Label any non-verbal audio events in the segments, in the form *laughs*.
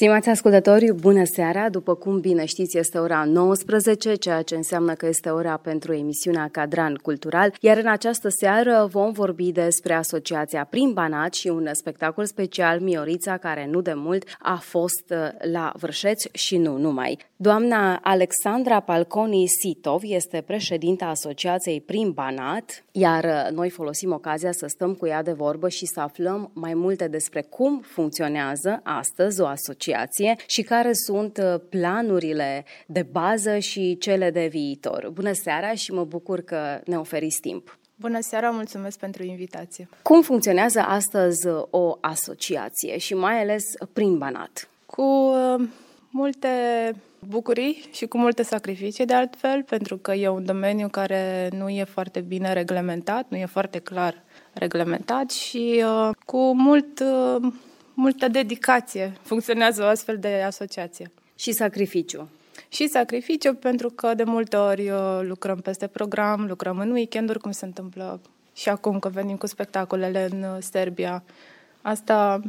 Stimați ascultători, bună seara! După cum bine știți, este ora 19, ceea ce înseamnă că este ora pentru emisiunea Cadran Cultural, iar în această seară vom vorbi despre Asociația Prin Banat și un spectacol special, Miorița, care nu de mult a fost uh, la Vârșeț și nu numai. Doamna Alexandra Palconi Sitov este președinta Asociației Prin Banat, iar uh, noi folosim ocazia să stăm cu ea de vorbă și să aflăm mai multe despre cum funcționează astăzi o asociație asociație și care sunt uh, planurile de bază și cele de viitor. Bună seara și mă bucur că ne oferiți timp. Bună seara, mulțumesc pentru invitație. Cum funcționează astăzi uh, o asociație și mai ales prin Banat? Cu uh, multe bucurii și cu multe sacrificii de altfel, pentru că e un domeniu care nu e foarte bine reglementat, nu e foarte clar reglementat și uh, cu mult uh, multă dedicație funcționează o astfel de asociație. Și sacrificiu. Și sacrificiu pentru că de multe ori uh, lucrăm peste program, lucrăm în weekenduri, cum se întâmplă și acum că venim cu spectacolele în uh, Serbia. Asta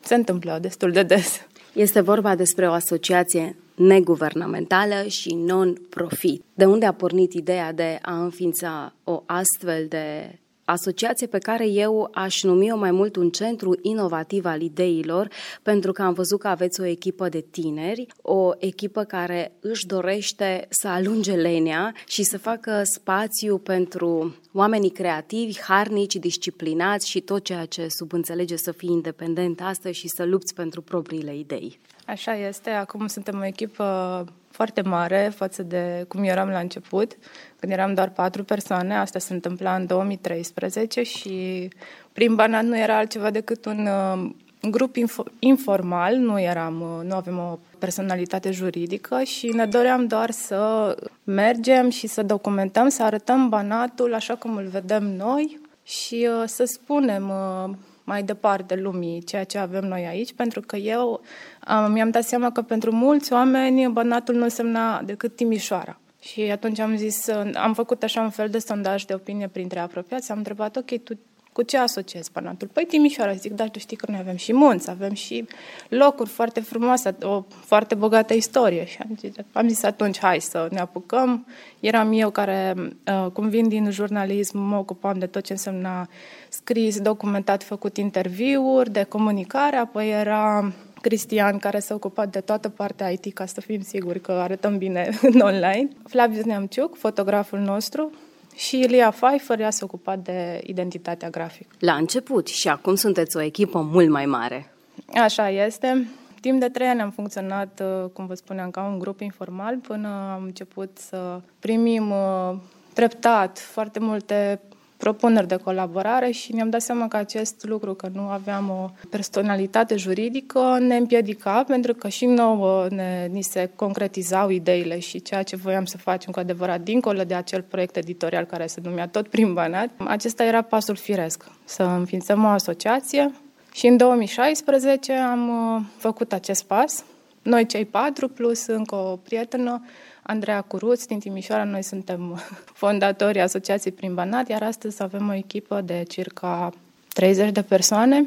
se întâmplă destul de des. Este vorba despre o asociație neguvernamentală și non-profit. De unde a pornit ideea de a înființa o astfel de asociație pe care eu aș numi-o mai mult un centru inovativ al ideilor, pentru că am văzut că aveți o echipă de tineri, o echipă care își dorește să alunge lenea și să facă spațiu pentru oamenii creativi, harnici, disciplinați și tot ceea ce subînțelege să fii independent astăzi și să lupți pentru propriile idei. Așa este, acum suntem o echipă foarte mare față de cum eram la început, când eram doar patru persoane. Asta se întâmpla în 2013 și prin Banat nu era altceva decât un uh, grup info- informal, nu eram, uh, nu avem o personalitate juridică și ne doream doar să mergem și să documentăm, să arătăm Banatul așa cum îl vedem noi și uh, să spunem uh, mai departe lumii ceea ce avem noi aici, pentru că eu am, mi-am dat seama că pentru mulți oameni Banatul nu însemna decât Timișoara. Și atunci am zis, am făcut așa un fel de sondaj de opinie printre apropiați, am întrebat, ok, tu cu ce asociezi Banatul? Păi Timișoara, zic, dar tu știi că noi avem și munți, avem și locuri foarte frumoase, o foarte bogată istorie. Și am zis, am zis atunci, hai să ne apucăm. Eram eu care, uh, cum vin din jurnalism, mă ocupam de tot ce însemna scris, documentat, făcut interviuri, de comunicare, apoi era Cristian, care s-a ocupat de toată partea IT, ca să fim siguri că arătăm bine *laughs* în online. Flavius Neamciuc, fotograful nostru, și Ilia Pfeiffer ea s-a ocupat de identitatea grafică. La început și acum sunteți o echipă mult mai mare. Așa este. Timp de trei ani am funcționat, uh, cum vă spuneam, ca un grup informal până am început să primim uh, treptat foarte multe propuneri de colaborare și ne-am dat seama că acest lucru, că nu aveam o personalitate juridică, ne împiedica pentru că și nouă ne, ni se concretizau ideile și ceea ce voiam să facem cu adevărat dincolo de acel proiect editorial care se numea tot prin Banat. Acesta era pasul firesc, să înființăm o asociație și în 2016 am uh, făcut acest pas. Noi cei patru plus încă o prietenă Andreea Curuț din Timișoara, noi suntem *laughs* fondatorii Asociației Prin Banat, iar astăzi avem o echipă de circa 30 de persoane,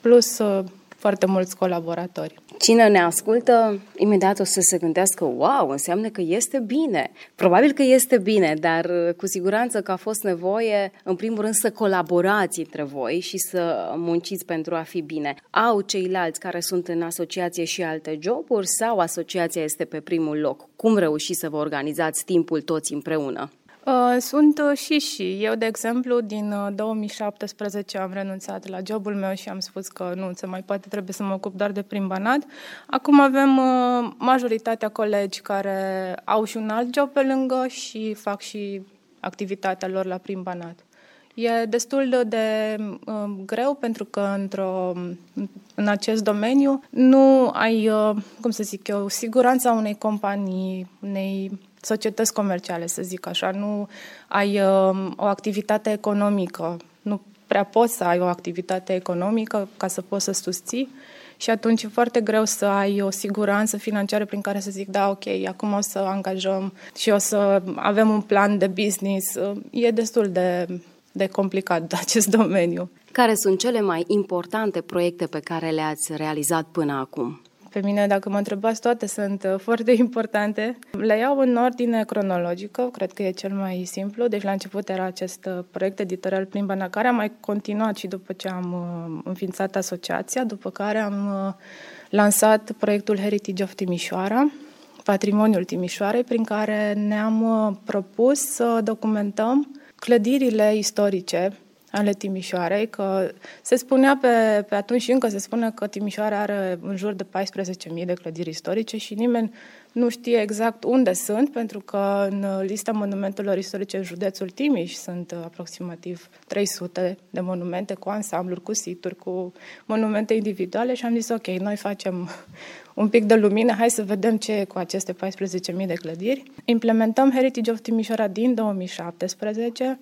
plus uh, foarte mulți colaboratori. Cine ne ascultă, imediat o să se gândească, wow, înseamnă că este bine. Probabil că este bine, dar uh, cu siguranță că a fost nevoie, în primul rând, să colaborați între voi și să munciți pentru a fi bine. Au ceilalți care sunt în asociație și alte joburi sau asociația este pe primul loc? Cum reușiți să vă organizați timpul toți împreună? Uh, sunt uh, și și. Eu, de exemplu, din 2017 uh, am renunțat la jobul meu și am spus că nu se mai poate, trebuie să mă ocup doar de prim banat. Acum avem majoritatea colegi care au și un alt job pe lângă și fac și activitatea lor la prim banat. E destul de uh, greu pentru că într-o, în acest domeniu nu ai, uh, cum să zic eu, siguranța unei companii, unei societăți comerciale, să zic așa. Nu ai uh, o activitate economică, nu prea poți să ai o activitate economică ca să poți să susții și atunci e foarte greu să ai o siguranță financiară prin care să zic, da, ok, acum o să angajăm și o să avem un plan de business. E destul de, de complicat *laughs* acest domeniu. Care sunt cele mai importante proiecte pe care le-ați realizat până acum? Pe mine, dacă mă întrebați, toate sunt uh, *laughs* foarte importante. Le iau în ordine cronologică, cred că e cel mai simplu. Deci, la început era acest uh, proiect editorial Plimbana, care a mai continuat și după ce am uh, înființat asociația, după care am lansat proiectul Heritage of Timișoara, Patrimoniul Timișoarei, prin care ne-am propus să documentăm clădirile istorice ale Timișoarei, că se spunea pe, pe atunci și încă se spune că Timișoara are în jur de 14.000 de clădiri istorice și nimeni nu știe exact unde sunt, pentru că în lista monumentelor istorice în județul Timiș sunt aproximativ 300 de monumente cu ansambluri, cu situri, cu monumente individuale și am zis, ok, noi facem un pic de lumină, hai să vedem ce e cu aceste 14.000 de clădiri. Implementăm Heritage of Timișoara din 2017,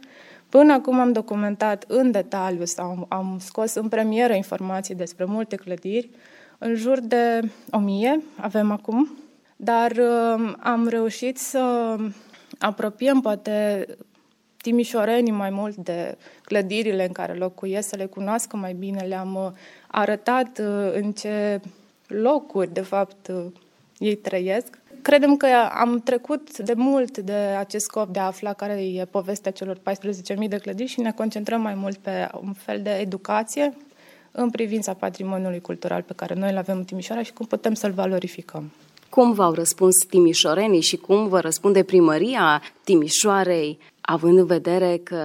Până acum am documentat în detaliu sau am scos în premieră informații despre multe clădiri, în jur de o mie avem acum, dar uh, am reușit să apropiem poate timișorenii mai mult de clădirile în care locuiesc, să le cunoască mai bine, le-am uh, arătat uh, în ce locuri, de fapt, ei trăiesc Credem că am trecut de mult de acest scop de a afla care e povestea celor 14.000 de clădiri și ne concentrăm mai mult pe un fel de educație în privința patrimoniului cultural pe care noi îl avem în Timișoara și cum putem să-l valorificăm. Cum v-au răspuns timișorenii și cum vă răspunde primăria Timișoarei, având în vedere că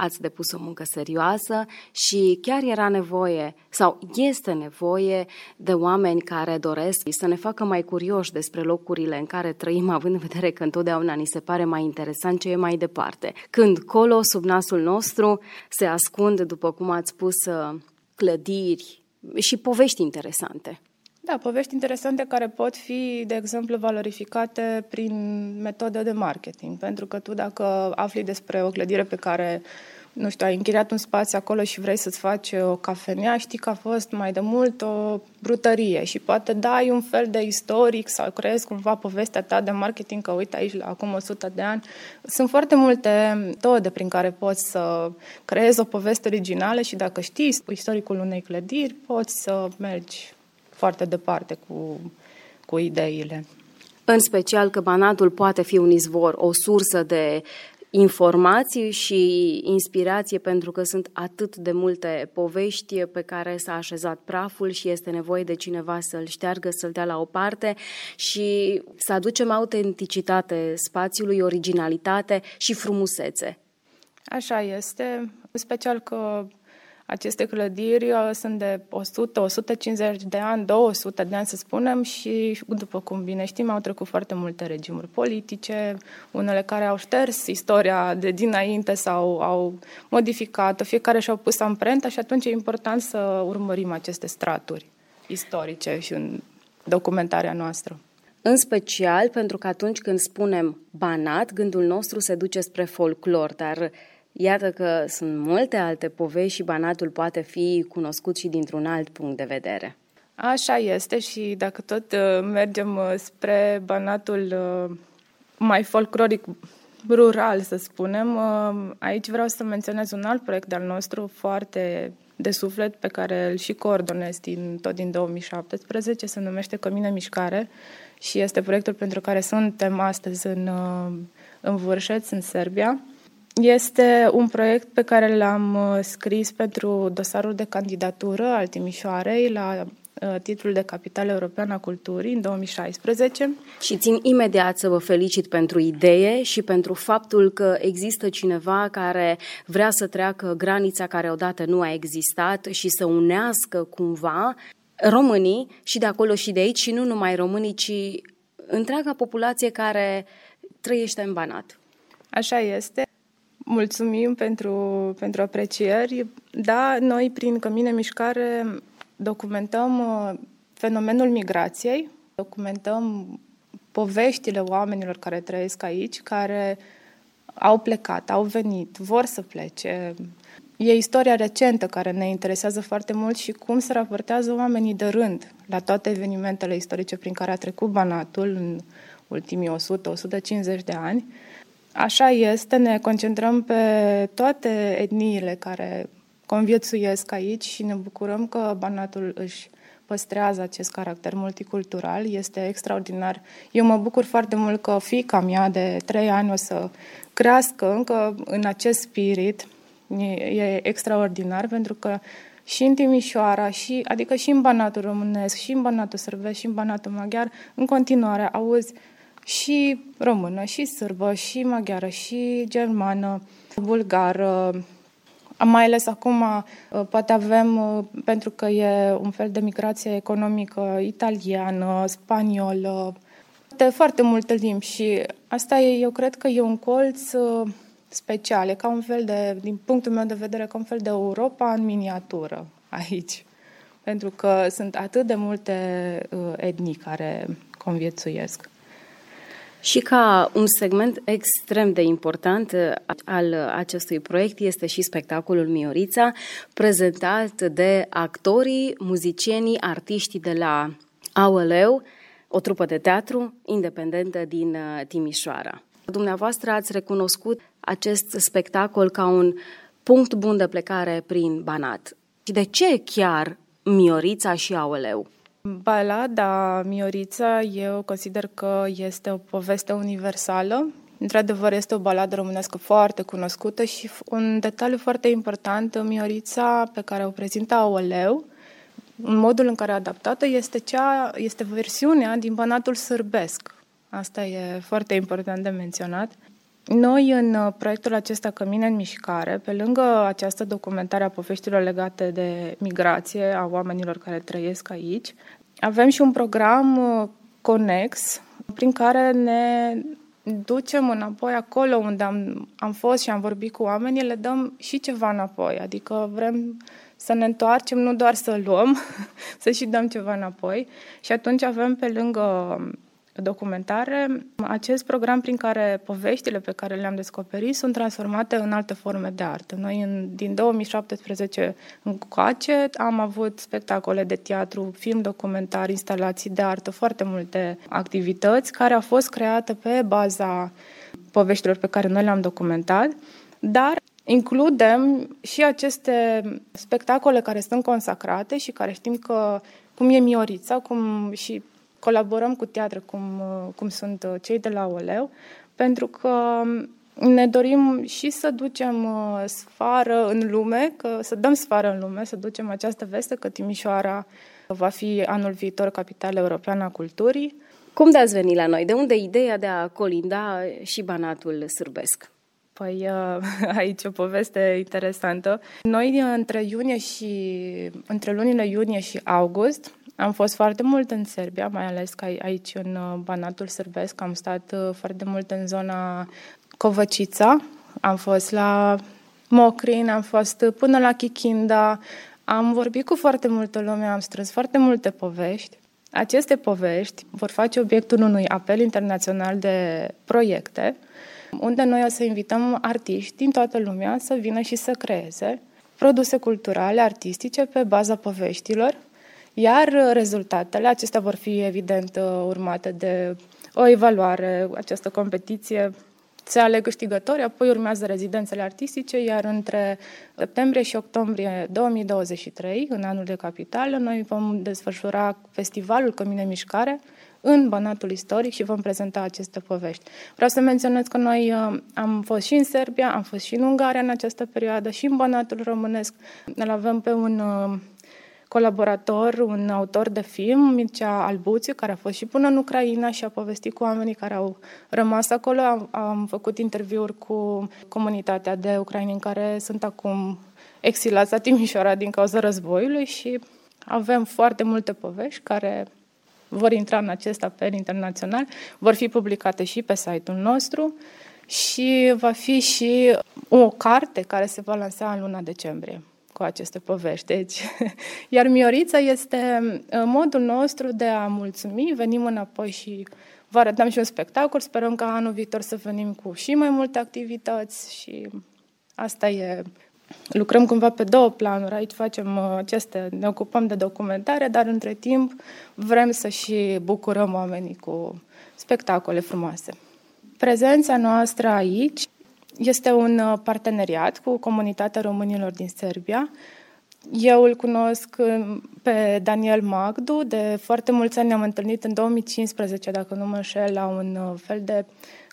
ați depus o muncă serioasă și chiar era nevoie sau este nevoie de oameni care doresc să ne facă mai curioși despre locurile în care trăim, având în vedere că întotdeauna ni se pare mai interesant ce e mai departe. Când colo, sub nasul nostru, se ascund, după cum ați spus, clădiri și povești interesante. Da, povești interesante care pot fi, de exemplu, valorificate prin metode de marketing. Pentru că tu, dacă afli despre o clădire pe care, nu știu, ai închiriat un spațiu acolo și vrei să-ți faci o cafenea, știi că a fost mai de mult o brutărie și poate dai un fel de istoric sau creezi cumva povestea ta de marketing, că uite aici la acum 100 de ani. Sunt foarte multe metode prin care poți să creezi o poveste originală și dacă știi istoricul unei clădiri, poți să mergi foarte departe cu, cu ideile. În special că Banatul poate fi un izvor, o sursă de informații și inspirație pentru că sunt atât de multe povești pe care s-a așezat praful și este nevoie de cineva să-l șteargă, să-l dea la o parte și să aducem autenticitate spațiului, originalitate și frumusețe. Așa este, în special că aceste clădiri uh, sunt de 100, 150 de ani, 200 de ani, să spunem, și, după cum bine știm, au trecut foarte multe regimuri politice, unele care au șters istoria de dinainte sau au modificat-o, fiecare și-au pus amprenta și atunci e important să urmărim aceste straturi istorice și în documentarea noastră. În special pentru că atunci când spunem Banat, gândul nostru se duce spre folclor, dar Iată că sunt multe alte povești și Banatul poate fi cunoscut și dintr-un alt punct de vedere. Așa este și dacă tot uh, mergem uh, spre Banatul uh, mai folcloric rural, să spunem, aici vreau să menționez un alt proiect al nostru foarte de suflet pe care îl și coordonez din, tot din 2017, se numește Cămine Mișcare și este proiectul pentru care suntem astăzi în, în Vârșeț, în Serbia. Este un proiect pe care l-am uh, scris pentru dosarul de candidatură al Timișoarei la uh, titlul de Capitală Europeană a Culturii în 2016. Și țin imediat să vă felicit pentru idee și pentru faptul că există cineva care vrea să treacă granița care odată nu a existat și să unească cumva românii și de acolo și de aici și nu numai românii, ci întreaga populație care trăiește în Banat. Așa este Mulțumim pentru, pentru aprecieri. Da, noi prin Cămine Mișcare documentăm uh, fenomenul migrației, documentăm poveștile oamenilor care trăiesc aici, care au plecat, au venit, vor să plece. E istoria recentă care ne interesează foarte mult și cum se raportează oamenii de rând la toate evenimentele istorice prin care a trecut Banatul în ultimii 100-150 de ani. Așa este, ne concentrăm pe toate etniile care conviețuiesc aici și ne bucurăm că Banatul își păstrează acest caracter multicultural. Este extraordinar. Eu mă bucur foarte mult că fica mea de trei ani o să crească încă în acest spirit. E, e extraordinar pentru că și în Timișoara, și, adică și în Banatul românesc, și în Banatul sârbesc, și în Banatul maghiar, în continuare auzi și română, și sârbă, și maghiară, și germană, bulgară, mai ales acum, uh, poate avem, uh, pentru că e un fel de migrație economică italiană, spaniolă, de foarte multe limbi și asta e, eu cred că e un colț uh, special, e ca un fel de, din punctul meu de vedere, ca un fel de Europa în miniatură aici. Pentru că sunt atât de multe etnii care conviețuiesc. Și ca un segment extrem de important uh, al acestui proiect este și spectacolul Miorița, prezentat de actorii, muzicienii, artiștii de la Aoleu, o trupă de teatru independentă din uh, Timișoara. Dumneavoastră ați recunoscut acest spectacol ca un punct bun de plecare prin Banat. Și de ce chiar Miorița și Aoleu? Balada Miorița, eu consider că este o poveste universală. Într-adevăr, este o baladă românească foarte cunoscută și un detaliu foarte important, Miorița pe care o prezintă Aoleu, modul în care a adaptată este, cea, este versiunea din banatul sârbesc. Asta e foarte important de menționat. Noi, în uh, proiectul acesta Cămine în Mișcare, pe lângă această documentare a poveștilor legate de migrație a oamenilor care trăiesc aici, avem și un program uh, conex prin care ne ducem înapoi acolo unde am, am fost și am vorbit cu oamenii, le dăm și ceva înapoi. Adică vrem să ne întoarcem, nu doar să luăm, *laughs* să și dăm ceva înapoi. Și atunci avem pe lângă documentare, acest program prin care poveștile pe care le-am descoperit sunt transformate în alte forme de artă. Noi în, din 2017 încoace am avut spectacole de teatru, film documentar, instalații de artă, foarte multe activități care au fost create pe baza poveștilor pe care noi le-am documentat, dar includem și aceste spectacole care sunt consacrate și care știm că cum e Miorița, cum și colaborăm cu teatre cum, cum sunt uh, cei de la Oleu, pentru că ne dorim și să ducem uh, sfară în lume, că, să dăm sfară în lume, să ducem această veste că Timișoara va fi anul viitor capitală europeană a culturii. Cum de ați venit la noi? De unde ideea de a colinda și Banatul Sârbesc? Păi uh, *laughs* aici o poveste interesantă. Noi între iunie și între lunile iunie și august am fost foarte mult în Serbia, mai ales că aici în uh, Banatul Sârbesc. Am stat uh, foarte mult în zona Covăcița, am fost la Mocrin, am fost până la Chichinda, am vorbit cu foarte multă lume, am strâns foarte multe povești. Aceste povești vor face obiectul unui apel internațional de proiecte, unde noi o să invităm artiști din toată lumea să vină și să creeze produse culturale, artistice, pe baza poveștilor, iar uh, rezultatele, acestea vor fi evident uh, urmate de o evaluare, această competiție se aleg câștigători, apoi urmează rezidențele artistice, iar între septembrie și octombrie 2023, în anul de capitală, noi vom desfășura festivalul Cămine Mișcare în Banatul Istoric și vom prezenta aceste povești. Vreau să menționez că noi uh, am fost și în Serbia, am fost și în Ungaria în această perioadă, și în Banatul Românesc. Îl avem pe un colaborator, un autor de film, Mircea Albuțiu, care a fost și până în Ucraina și a povestit cu oamenii care au rămas acolo. Am, am făcut interviuri cu comunitatea de ucraineni care sunt acum exilați la Timișoara din cauza războiului și avem foarte multe povești care vor intra în acest apel internațional, vor fi publicate și pe site-ul nostru și va fi și o carte care se va lansa în luna decembrie cu aceste povești. Deci, *laughs* iar Miorița este uh, modul nostru de a mulțumi, venim înapoi și vă arătăm și un spectacol, sperăm ca anul viitor să venim cu și mai multe activități și asta e lucrăm cumva pe două planuri. Aici facem uh, aceste, ne ocupăm de documentare, dar între timp vrem să și bucurăm oamenii cu spectacole frumoase. Prezența noastră aici este un uh, parteneriat cu comunitatea românilor din Serbia. Eu îl cunosc uh, pe Daniel Magdu, de foarte mulți ani ne-am întâlnit în 2015, dacă nu mă înșel, la un fel de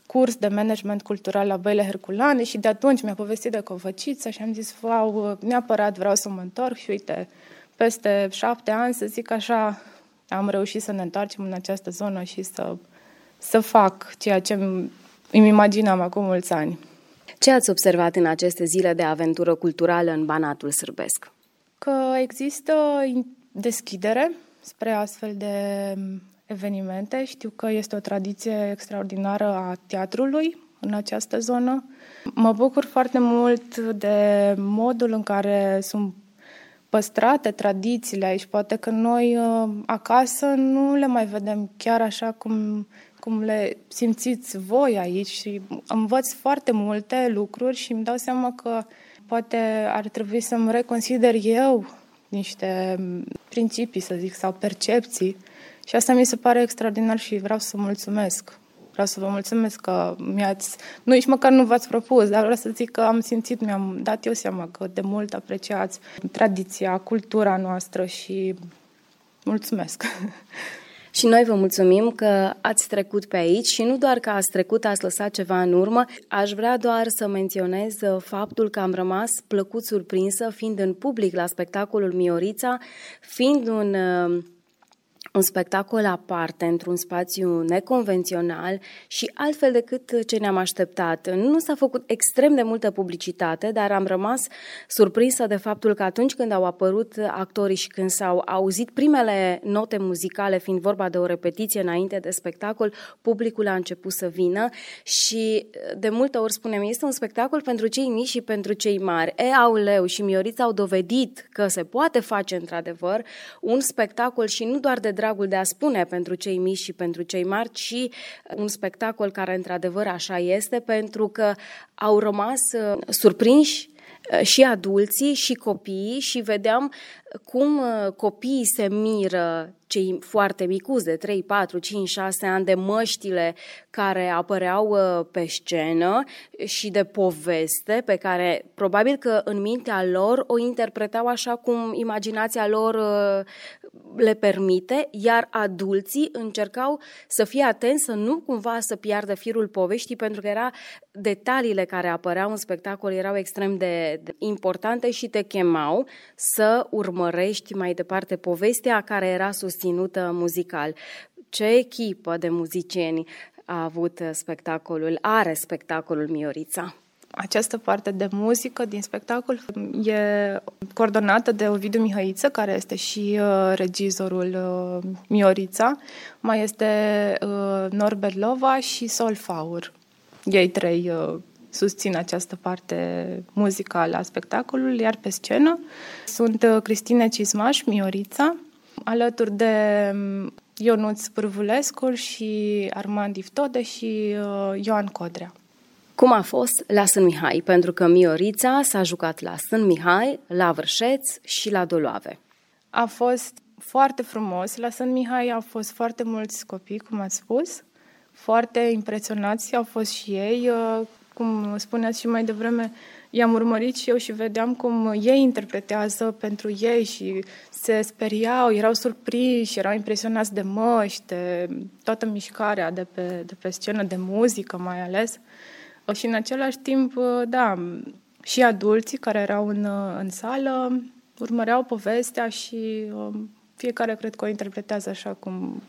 curs de management cultural la Băile Herculane și de atunci mi-a povestit de Covăciță și am zis, wow, neapărat vreau să mă întorc și uite, peste șapte ani, să zic așa, am reușit să ne întoarcem în această zonă și să, să fac ceea ce îmi imaginam acum mulți ani. Ce ați observat în aceste zile de aventură culturală în Banatul Sârbesc? Că există deschidere spre astfel de evenimente. Știu că este o tradiție extraordinară a teatrului în această zonă. Mă bucur foarte mult de modul în care sunt păstrate tradițiile aici. Poate că noi uh, acasă nu le mai vedem chiar așa cum, cum le simțiți voi aici și învăț foarte multe lucruri și îmi dau seama că poate ar trebui să-mi reconsider eu niște principii, să zic, sau percepții și asta mi se pare extraordinar și vreau să mulțumesc. Vreau să vă mulțumesc că mi-ați... Nu, nici măcar nu v-ați propus, dar vreau să zic că am simțit, mi-am dat eu seama că de mult apreciați tradiția, cultura noastră și mulțumesc. *laughs* Și noi vă mulțumim că ați trecut pe aici și nu doar că ați trecut, ați lăsat ceva în urmă. Aș vrea doar să menționez faptul că am rămas plăcut surprinsă fiind în public la spectacolul Miorița, fiind un uh, un spectacol aparte, într-un spațiu neconvențional și altfel decât ce ne-am așteptat. Nu s-a făcut extrem de multă publicitate, dar am rămas surprinsă de faptul că atunci când au apărut actorii și când s-au auzit primele note muzicale, fiind vorba de o repetiție înainte de spectacol, publicul a început să vină și de multe ori spunem, este un spectacol pentru cei mici și pentru cei mari. E, auleu și Miorița au dovedit că se poate face într-adevăr un spectacol și nu doar de drag dragul de a spune pentru cei mici și pentru cei mari, ci un spectacol care într-adevăr așa este, pentru că au rămas uh, surprinși uh, și adulții și copiii și vedeam cum uh, copiii se miră cei foarte micuți de 3, 4, 5, 6 ani de măștile care apăreau uh, pe scenă și de poveste pe care probabil că în mintea lor o interpretau așa cum imaginația lor uh, le permite, iar adulții încercau să fie atenți să nu cumva să piardă firul poveștii pentru că era detaliile care apăreau în spectacol erau extrem de, de importante și te chemau să urmărești mai departe povestea care era susținută susținută muzical. Ce echipă de muzicieni a avut spectacolul, are spectacolul Miorița? Această parte de muzică din spectacol e coordonată de Ovidiu Mihăiță, care este și uh, regizorul uh, Miorița. Mai este uh, Norbert Lova și Sol Faur. Ei trei susțin această parte muzicală a spectacolului, iar pe scenă sunt Cristine Cismaș, Miorița, alături de mm, Ionuț Pârvulescu și Armand Iftode și uh, Ioan Codrea. Cum a fost la Sân Mihai? Pentru că Miorița s-a jucat la Sân Mihai, la Vârșeț și la Doloave. A fost foarte frumos. La Sân Mihai au fost foarte mulți copii, cum ați spus, foarte impresionați au fost și ei. Uh, cum spuneați și mai devreme, i-am urmărit și eu și vedeam cum ei interpretează pentru ei și se speriau, erau surprinși, erau impresionați de măști, de toată mișcarea de pe, de pe scenă, de muzică mai ales. Și în același timp, da, și adulții care erau în, în sală urmăreau povestea și um, fiecare cred că o interpretează așa cum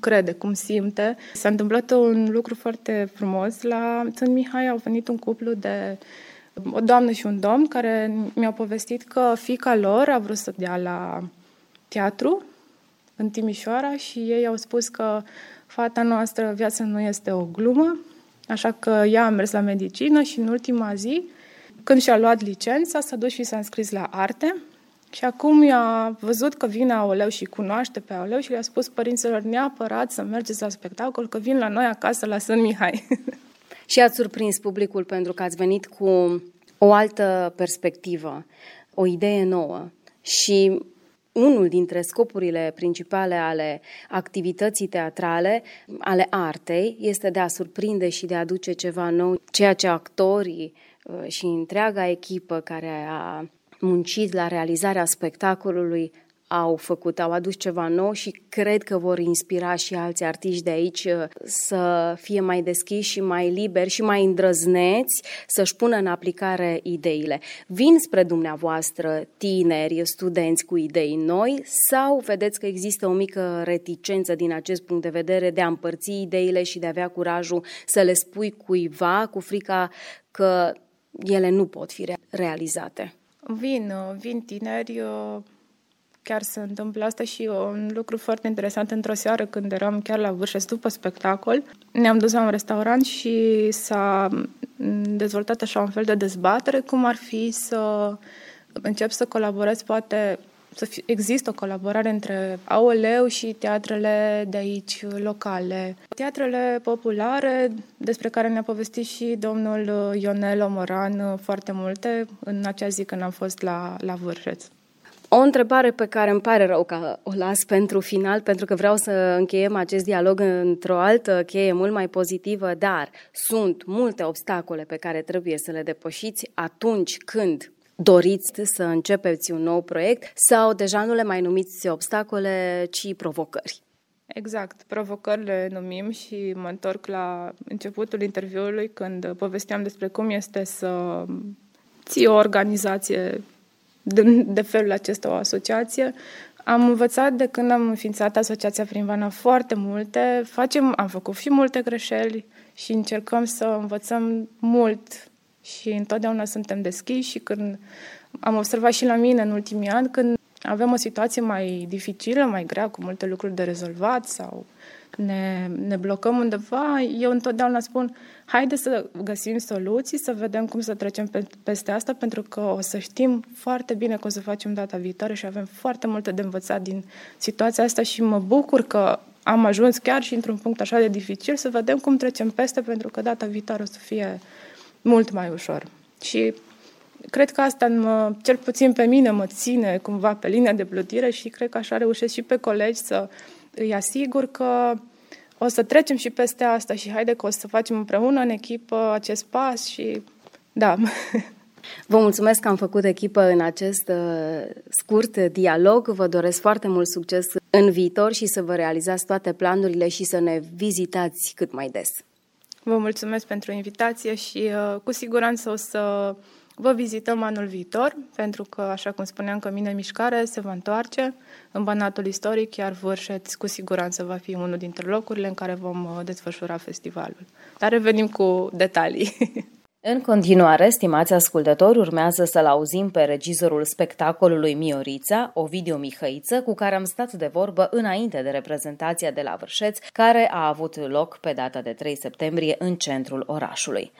crede, cum simte. S-a întâmplat un lucru foarte frumos. La Țân Mihai au venit un cuplu de o doamnă și un domn care mi-au povestit că fica lor a vrut să dea la teatru în Timișoara și ei au spus că fata noastră, viața nu este o glumă Așa că ea a mers la medicină și în ultima zi, când și-a luat licența, s-a dus și s-a înscris la arte. Și acum i-a văzut că vine Aoleu și cunoaște pe Aoleu și le-a spus părinților neapărat să mergeți la spectacol, că vin la noi acasă la Sân Mihai. *laughs* și ați surprins publicul pentru că ați venit cu o altă perspectivă, o idee nouă. Și unul dintre scopurile principale ale activității teatrale, ale artei, este de a surprinde și de a aduce ceva nou, ceea ce actorii uh, și întreaga echipă care a muncit la realizarea spectacolului au făcut, au adus ceva nou și cred că vor inspira și alți artiști de aici uh, să fie mai deschiși și mai liberi și mai îndrăzneți să-și pună în aplicare ideile. Vin spre dumneavoastră tineri, studenți cu idei noi sau vedeți că există o mică reticență din acest punct de vedere de a împărți ideile și de a avea curajul să le spui cuiva cu frica că ele nu pot fi realizate? Vin, uh, vin tineri uh, chiar se întâmplă asta și un lucru foarte interesant într-o seară când eram chiar la Vârșes după spectacol. Ne-am dus la un restaurant și s-a dezvoltat așa un fel de dezbatere cum ar fi să încep să colaborez poate să fie, există o colaborare între AOLEU și teatrele de aici locale. Teatrele populare, despre care ne-a povestit și domnul Ionel Omoran foarte multe în acea zi când am fost la, la Vârșeț. O întrebare pe care îmi pare rău că o las pentru final, pentru că vreau să încheiem acest dialog într-o altă cheie mult mai pozitivă, dar sunt multe obstacole pe care trebuie să le depășiți atunci când doriți să începeți un nou proiect sau deja nu le mai numiți obstacole, ci provocări? Exact, provocările numim și mă întorc la începutul interviului când povesteam despre cum este să ții o organizație de, de felul acesta o asociație. Am învățat de când am înființat Asociația Primvana foarte multe, facem, am făcut și multe greșeli și încercăm să învățăm mult și întotdeauna suntem deschiși și când am observat și la mine în ultimii ani, când avem o situație mai dificilă, mai grea, cu multe lucruri de rezolvat sau ne, ne blocăm undeva, eu întotdeauna spun, haide să găsim soluții, să vedem cum să trecem pe, peste asta, pentru că o să știm foarte bine cum să facem data viitoare și avem foarte multe de învățat din situația asta și mă bucur că am ajuns chiar și într-un punct așa de dificil să vedem cum trecem peste, pentru că data viitoare o să fie mult mai ușor. Și cred că asta, mă, cel puțin pe mine, mă ține cumva pe linia de plutire și cred că așa reușesc și pe colegi să îi asigur că o să trecem și peste asta și haide că o să facem împreună în echipă acest pas și da. *laughs* Vă mulțumesc că am făcut echipă în acest uh, scurt dialog. Vă doresc foarte mult succes în viitor și să vă realizați toate planurile și să ne vizitați cât mai des. Vă mulțumesc pentru invitație și uh, cu siguranță o să Vă vizităm anul viitor, pentru că, așa cum spuneam, că mine Mișcare se va întoarce în Banatul Istoric, iar Vârșeț cu siguranță va fi unul dintre locurile în care vom uh, desfășura festivalul. Dar revenim cu detalii. *laughs* În continuare, stimați ascultători, urmează să-l auzim pe regizorul spectacolului Miorița, Ovidiu Mihăiță, cu care am stat de vorbă înainte de reprezentația de la Vârșeț, care a avut loc pe data de 3 septembrie în centrul orașului.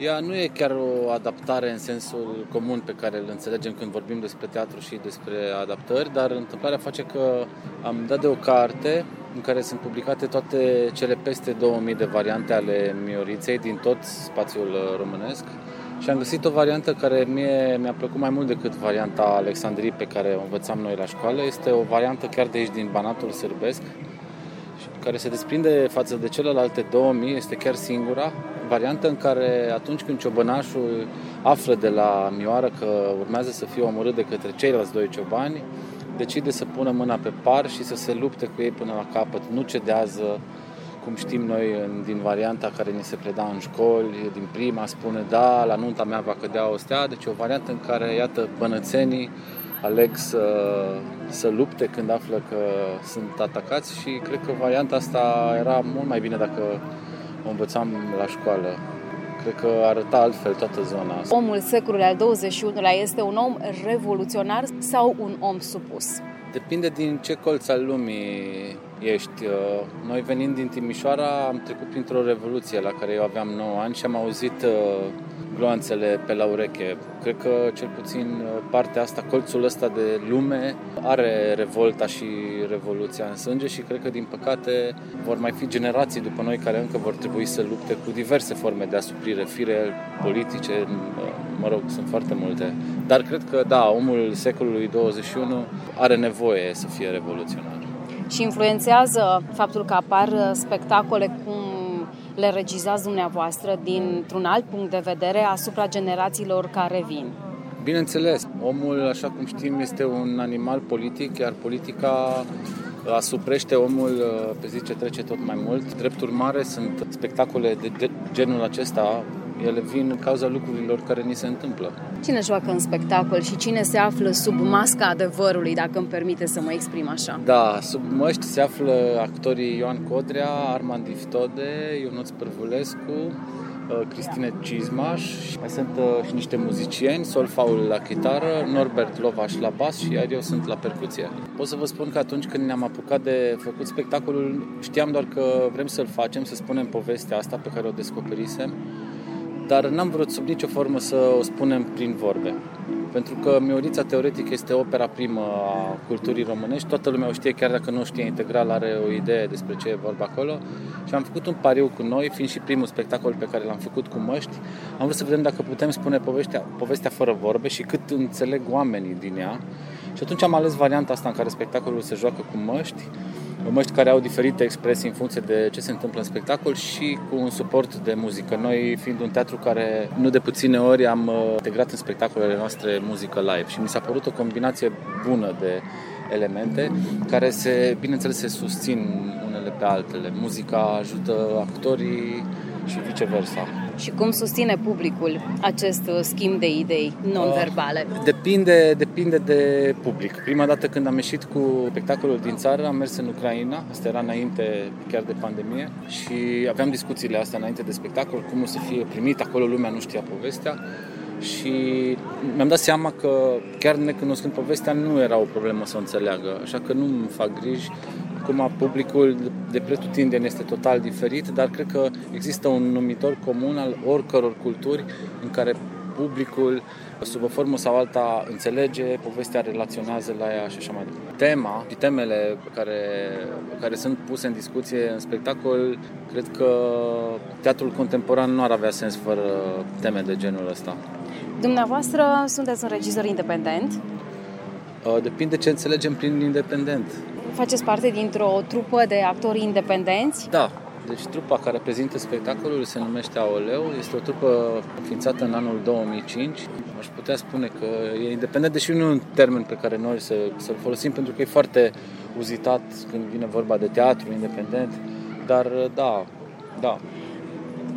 Ea nu e chiar o adaptare în sensul comun pe care îl înțelegem când vorbim despre teatru și despre adaptări, dar întâmplarea face că am dat de o carte în care sunt publicate toate cele peste 2000 de variante ale Mioriței din tot spațiul românesc și am găsit o variantă care mie mi-a plăcut mai mult decât varianta Alexandrii pe care o învățam noi la școală. Este o variantă chiar de aici din Banatul Sârbesc, care se desprinde față de celelalte 2000, este chiar singura variantă în care atunci când ciobănașul află de la Mioară că urmează să fie omorât de către ceilalți doi ciobani, decide să pună mâna pe par și să se lupte cu ei până la capăt. Nu cedează, cum știm noi din varianta care ni se preda în școli, din prima spune da, la nunta mea va cădea o stea, deci o variantă în care, iată, bănățenii aleg să, să lupte când află că sunt atacați și cred că varianta asta era mult mai bine dacă o învățam la școală. Cred că arăta altfel toată zona Omul secolului al XXI-lea este un om revoluționar sau un om supus? Depinde din ce colț al lumii ești. Uh, noi venind din Timișoara am trecut printr-o revoluție la care eu aveam 9 ani și am auzit uh, gloanțele pe la ureche. Cred că cel puțin uh, partea asta, colțul ăsta de lume are revolta și revoluția în sânge și cred că din păcate vor mai fi generații după noi care încă vor trebui să lupte cu diverse forme de asuprire, fire politice, mă rog, sunt foarte multe. Dar cred că da, omul secolului 21 are nevoie să fie revoluționar. Și influențează faptul că apar spectacole cum le regizați dumneavoastră dintr-un alt punct de vedere asupra generațiilor care vin? Bineînțeles, omul, așa cum știm, este un animal politic, iar politica asuprește omul pe zi ce trece tot mai mult. Drept urmare, sunt spectacole de genul acesta ele vin în cauza lucrurilor care ni se întâmplă. Cine joacă în spectacol și cine se află sub masca adevărului, dacă îmi permite să mă exprim așa? Da, sub măști se află actorii Ioan Codrea, Armand Iftode, Ionuț Părvulescu, uh, Cristine Cizmaș, mai sunt uh, și niște muzicieni, Solfaul la chitară, Norbert Lovaș la bas și iar eu sunt la percuție. Pot să vă spun că atunci când ne-am apucat de făcut spectacolul, știam doar că vrem să-l facem, să spunem povestea asta pe care o descoperisem dar n-am vrut sub nicio formă să o spunem prin vorbe. Pentru că Miorița teoretic este opera primă a culturii românești, toată lumea o știe, chiar dacă nu o știe integral, are o idee despre ce e vorba acolo. Și am făcut un pariu cu noi, fiind și primul spectacol pe care l-am făcut cu măști. Am vrut să vedem dacă putem spune povestea, povestea fără vorbe și cât înțeleg oamenii din ea. Și atunci am ales varianta asta în care spectacolul se joacă cu măști măști care au diferite expresii în funcție de ce se întâmplă în spectacol și cu un suport de muzică. Noi fiind un teatru care nu de puține ori am uh, integrat în spectacolele noastre muzică live și mi s-a părut o combinație bună de elemente care se, bineînțeles, se susțin unele pe altele. Muzica ajută actorii și viceversa. Și cum susține publicul acest uh, schimb de idei non-verbale? Uh, depinde, depinde de public. Prima dată când am ieșit cu spectacolul din țară, am mers în Ucraina, asta era înainte chiar de pandemie și aveam discuțiile astea înainte de spectacol, cum o să fie primit, acolo lumea nu știa povestea și mi-am dat seama că chiar necunoscând povestea nu era o problemă să o înțeleagă, așa că nu îmi fac griji Acum publicul de pretutindeni este total diferit, dar cred că există un numitor comun al oricăror culturi în care publicul, sub o formă sau alta, înțelege, povestea relaționează la ea și așa mai departe. Tema și temele care, care sunt puse în discuție în spectacol, cred că teatrul contemporan nu ar avea sens fără teme de genul ăsta. Dumneavoastră sunteți un regizor independent? Uh, depinde ce înțelegem prin independent faceți parte dintr-o trupă de actori independenți? Da, deci trupa care prezintă spectacolul se numește Aoleu, este o trupă înființată în anul 2005. Aș putea spune că e independent, deși nu e un termen pe care noi să, să-l folosim, pentru că e foarte uzitat când vine vorba de teatru independent, dar da, da,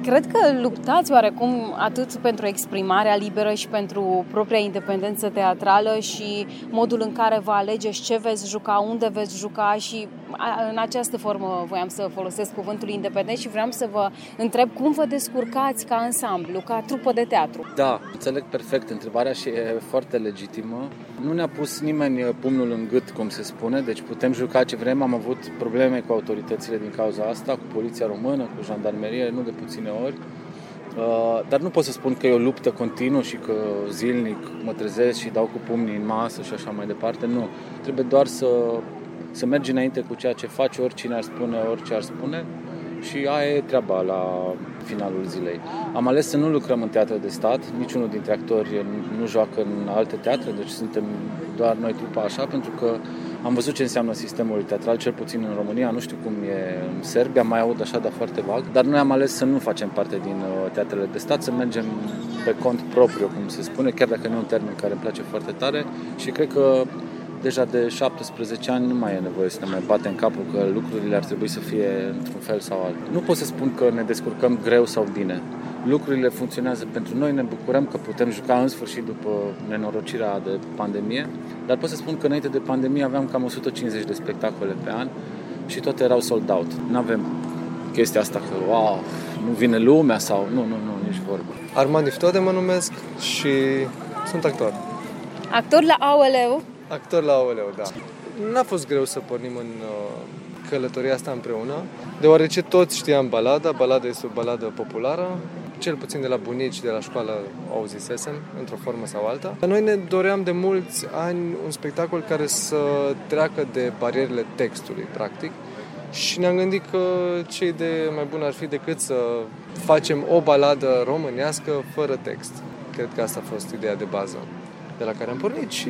Cred că luptați oarecum atât pentru exprimarea liberă și pentru propria independență teatrală și modul în care vă alegeți ce veți juca, unde veți juca și în această formă voiam să folosesc cuvântul independent și vreau să vă întreb cum vă descurcați ca ansamblu, ca trupă de teatru. Da, înțeleg perfect întrebarea și e foarte legitimă. Nu ne-a pus nimeni pumnul în gât, cum se spune, deci putem juca ce vrem. Am avut probleme cu autoritățile din cauza asta, cu poliția română, cu jandarmerie, nu de puține ori. Uh, dar nu pot să spun că e o luptă continuă și că zilnic mă trezesc și dau cu pumnii în masă și așa mai departe. Nu. Trebuie doar să, să mergi înainte cu ceea ce faci, oricine ar spune, orice ar spune. Și aia e treaba la finalul zilei. Am ales să nu lucrăm în teatre de stat, niciunul dintre actori nu joacă în alte teatre, deci suntem doar noi trupa așa, pentru că am văzut ce înseamnă sistemul teatral, cel puțin în România, nu știu cum e în Serbia, mai aud așa, dar foarte vag, dar noi am ales să nu facem parte din uh, teatrele de stat, să mergem pe cont propriu, cum se spune, chiar dacă nu e un termen care îmi place foarte tare. Și cred că deja de 17 ani nu mai e nevoie să ne mai bate în capul că lucrurile ar trebui să fie într-un fel sau altul. Nu pot să spun că ne descurcăm greu sau bine. Lucrurile funcționează pentru noi, ne bucurăm că putem juca în sfârșit după nenorocirea de pandemie, dar pot să spun că înainte de pandemie aveam cam 150 de spectacole pe an și toate erau sold out. Nu avem chestia asta că, wow, nu vine lumea sau... Nu, nu, nu, nici vorbă. Armand Iftode mă numesc și sunt actor. Actor la AOLeu? Actor la Aoleu, da. n-a fost greu să pornim în uh, călătoria asta împreună, deoarece toți știam balada, balada este o baladă populară, cel puțin de la bunici, de la școală o auzisesem, într-o formă sau alta. Noi ne doream de mulți ani un spectacol care să treacă de barierele textului, practic, și ne-am gândit că ce idee mai bună ar fi decât să facem o baladă românească fără text. Cred că asta a fost ideea de bază de la care am pornit și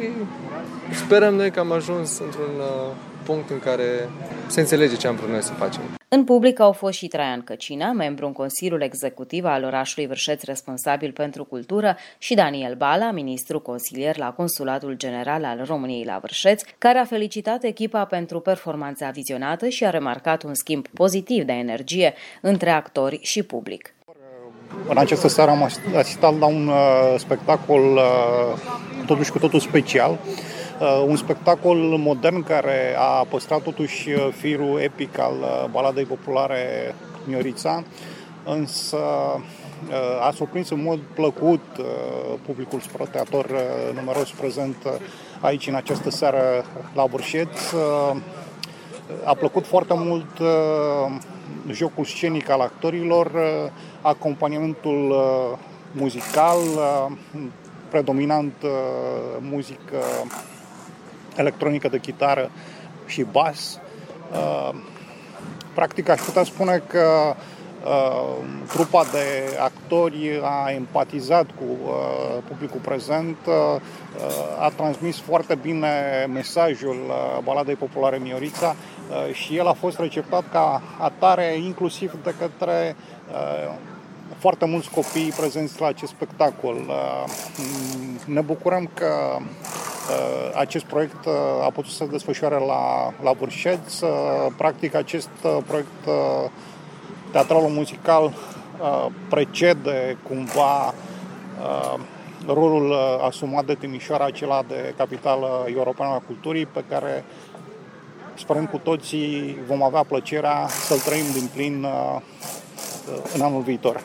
sperăm noi că am ajuns într-un uh, punct în care se înțelege ce am vrut noi să facem. În public au fost și Traian Căcina, membru în Consiliul Executiv al orașului Vârșeț responsabil pentru cultură, și Daniel Bala, ministru consilier la Consulatul General al României la Vârșeț, care a felicitat echipa pentru performanța vizionată și a remarcat un schimb pozitiv de energie între actori și public. În această seară am asistat la un uh, spectacol uh, totuși cu totul special, Uh, un spectacol modern care a păstrat totuși uh, firul epic al uh, baladei populare Miorița, însă a surprins în mod plăcut publicul spectator numeros prezent aici în această seară la Burșet. A plăcut foarte mult jocul scenic al actorilor, acompaniamentul muzical, predominant muzică electronică de chitară și bas. Uh, practic aș putea spune că uh, trupa de actori a empatizat cu uh, publicul prezent, a transmis foarte bine mesajul baladei populare Miorița și el a fost receptat ca atare inclusiv de către foarte mulți copii prezenți la acest spectacol. Ne bucurăm că Uh, acest proiect uh, a putut să se desfășoare la, la Vârșeț. Uh, practic, acest proiect teatral-muzical precede cumva rolul asumat de Timișoara, acela de capitală europeană a culturii, pe care sperăm cu toții vom avea plăcerea să-l trăim din plin în anul viitor.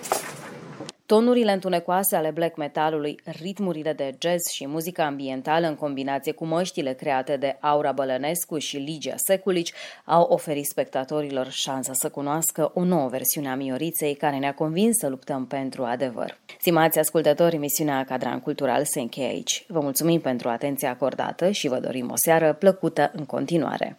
Tonurile întunecoase ale black metalului, ritmurile de jazz și muzica ambientală în combinație cu măștile create de Aura Bălănescu și Ligia Seculici au oferit spectatorilor șansa să cunoască o nouă versiune a Mioriței care ne-a convins să luptăm pentru adevăr. Stimați ascultători, emisiunea Cadran Cultural se încheie aici. Vă mulțumim pentru atenția acordată și vă dorim o seară plăcută în continuare.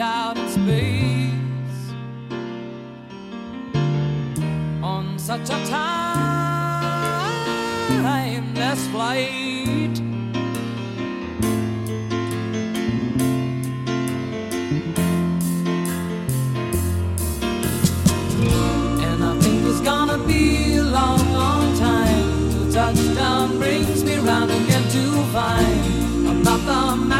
out in space on such a timeless flight. And I think it's gonna be a long, long time till touchdown brings me round again to find I'm not the man.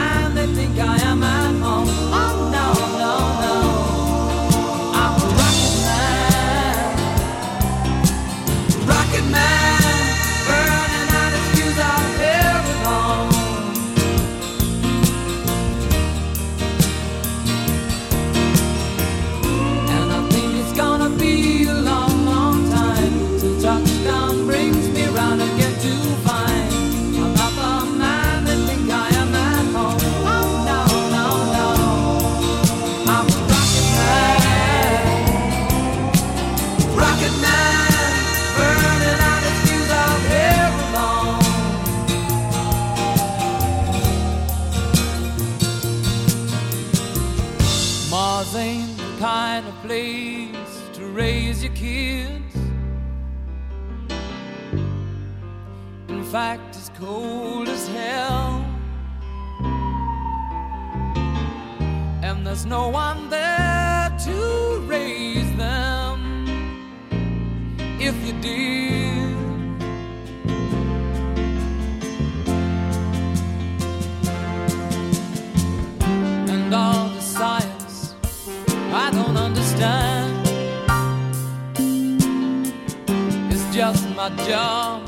kids. In fact, it's cold as hell. And there's no one there to raise them. If you did. And all the science I don't understand. job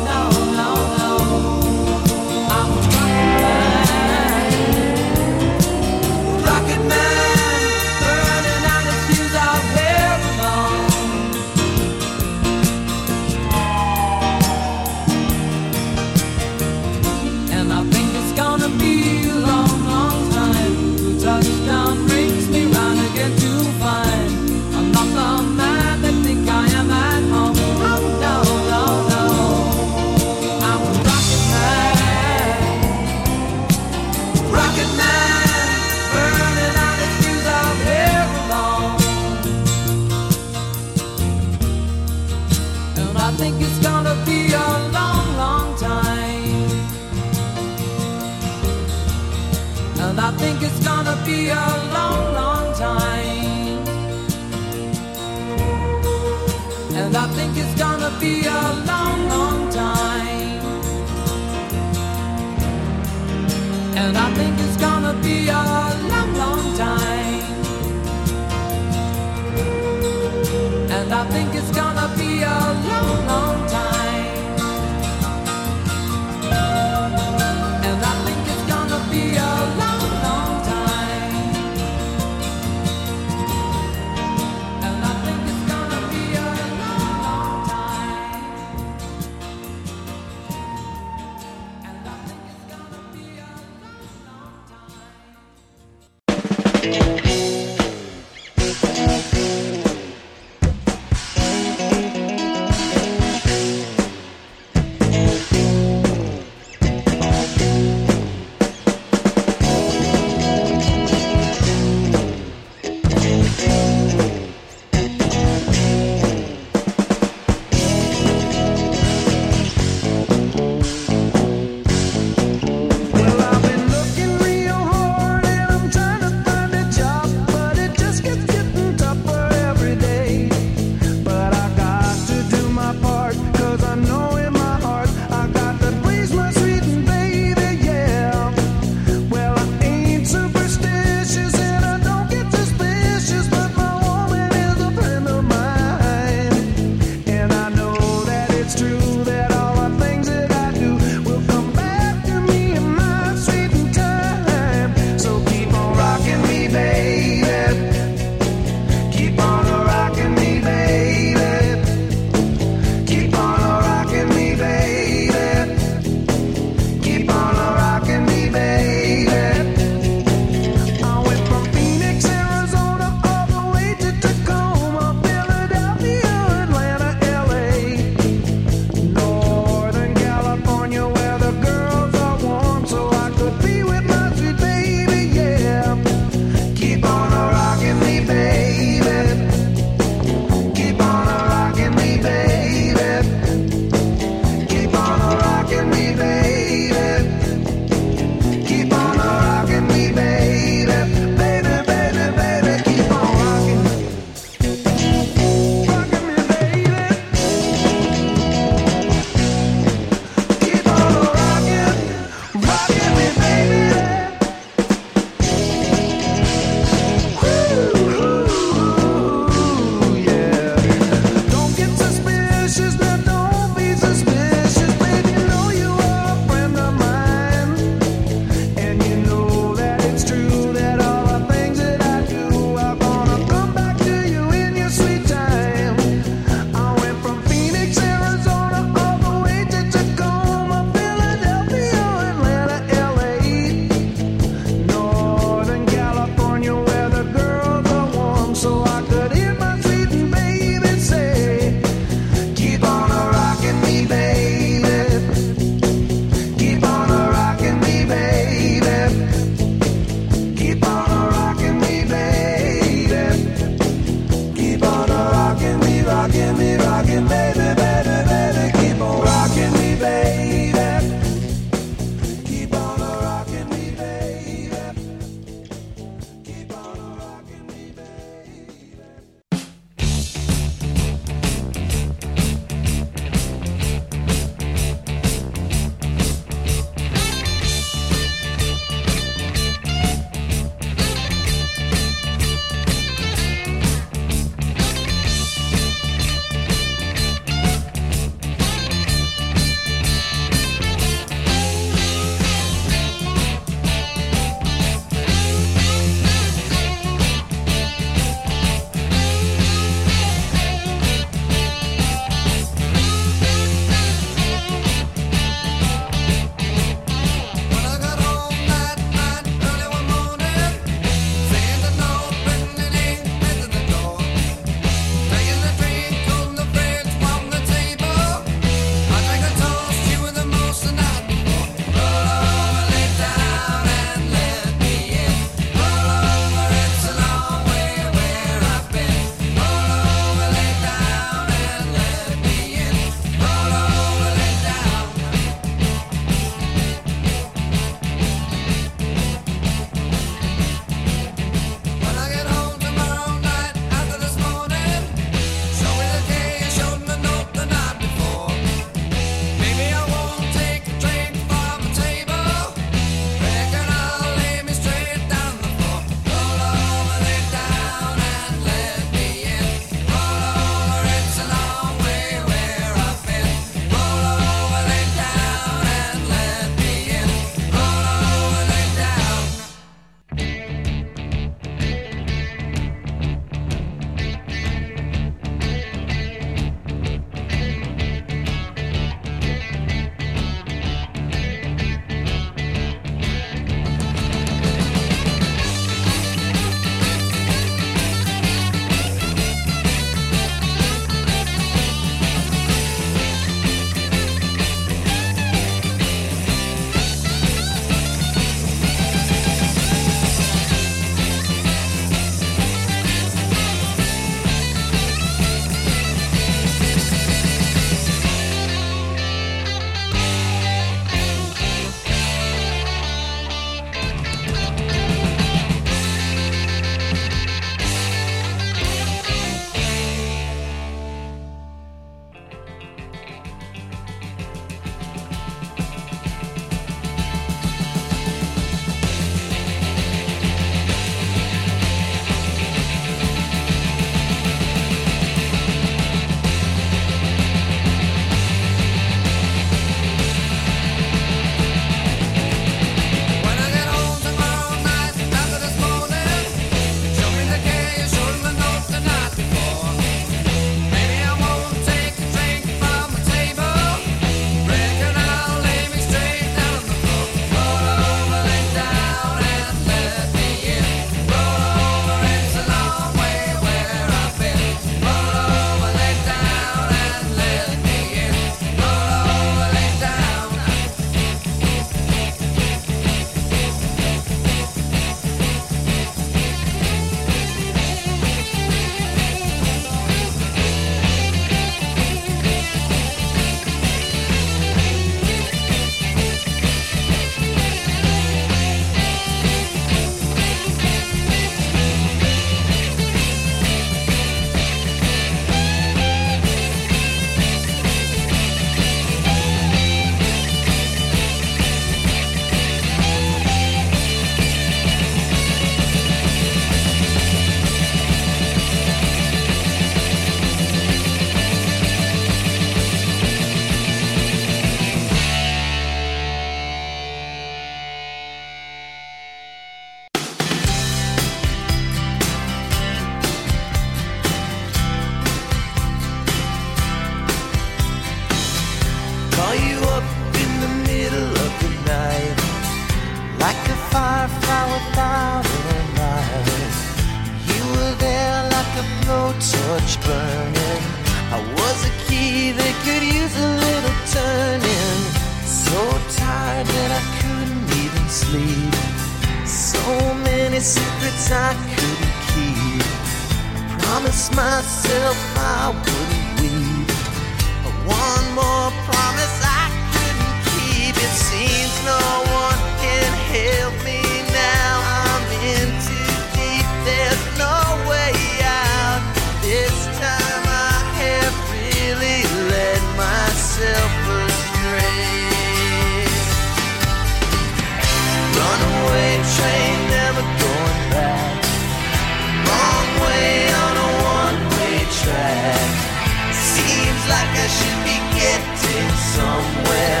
somewhere.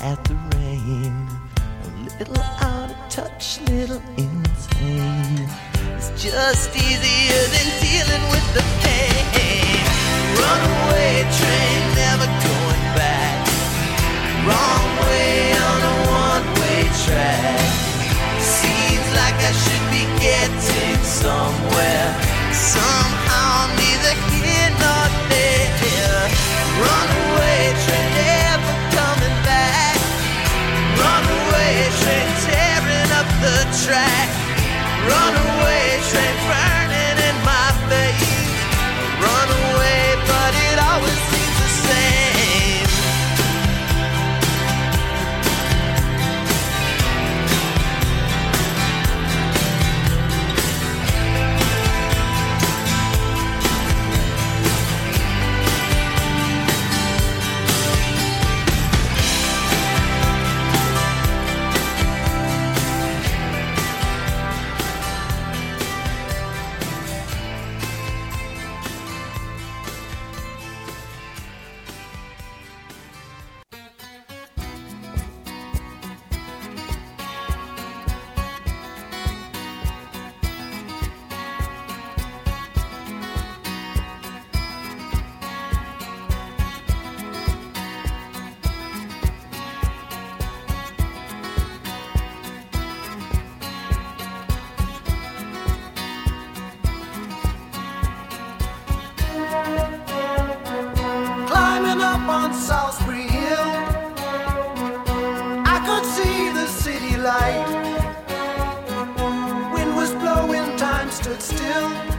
at the rain. A little out of touch, little insane. It's just but still.